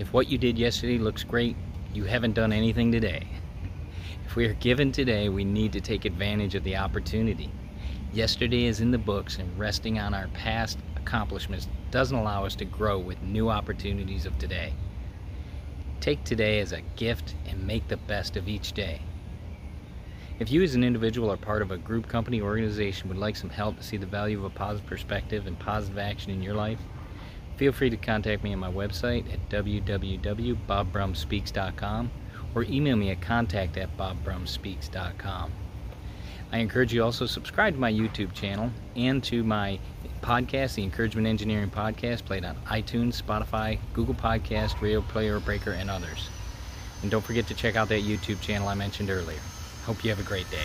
If what you did yesterday looks great, you haven't done anything today. If we are given today, we need to take advantage of the opportunity. Yesterday is in the books, and resting on our past accomplishments doesn't allow us to grow with new opportunities of today. Take today as a gift and make the best of each day. If you as an individual are part of a group, company, or organization would like some help to see the value of a positive perspective and positive action in your life, Feel free to contact me on my website at www.bobbrumspeaks.com or email me at contact at bobbrumspeaks.com. I encourage you also subscribe to my YouTube channel and to my podcast, the Encouragement Engineering Podcast, played on iTunes, Spotify, Google Podcast, Radio Player Breaker, and others. And don't forget to check out that YouTube channel I mentioned earlier. Hope you have a great day.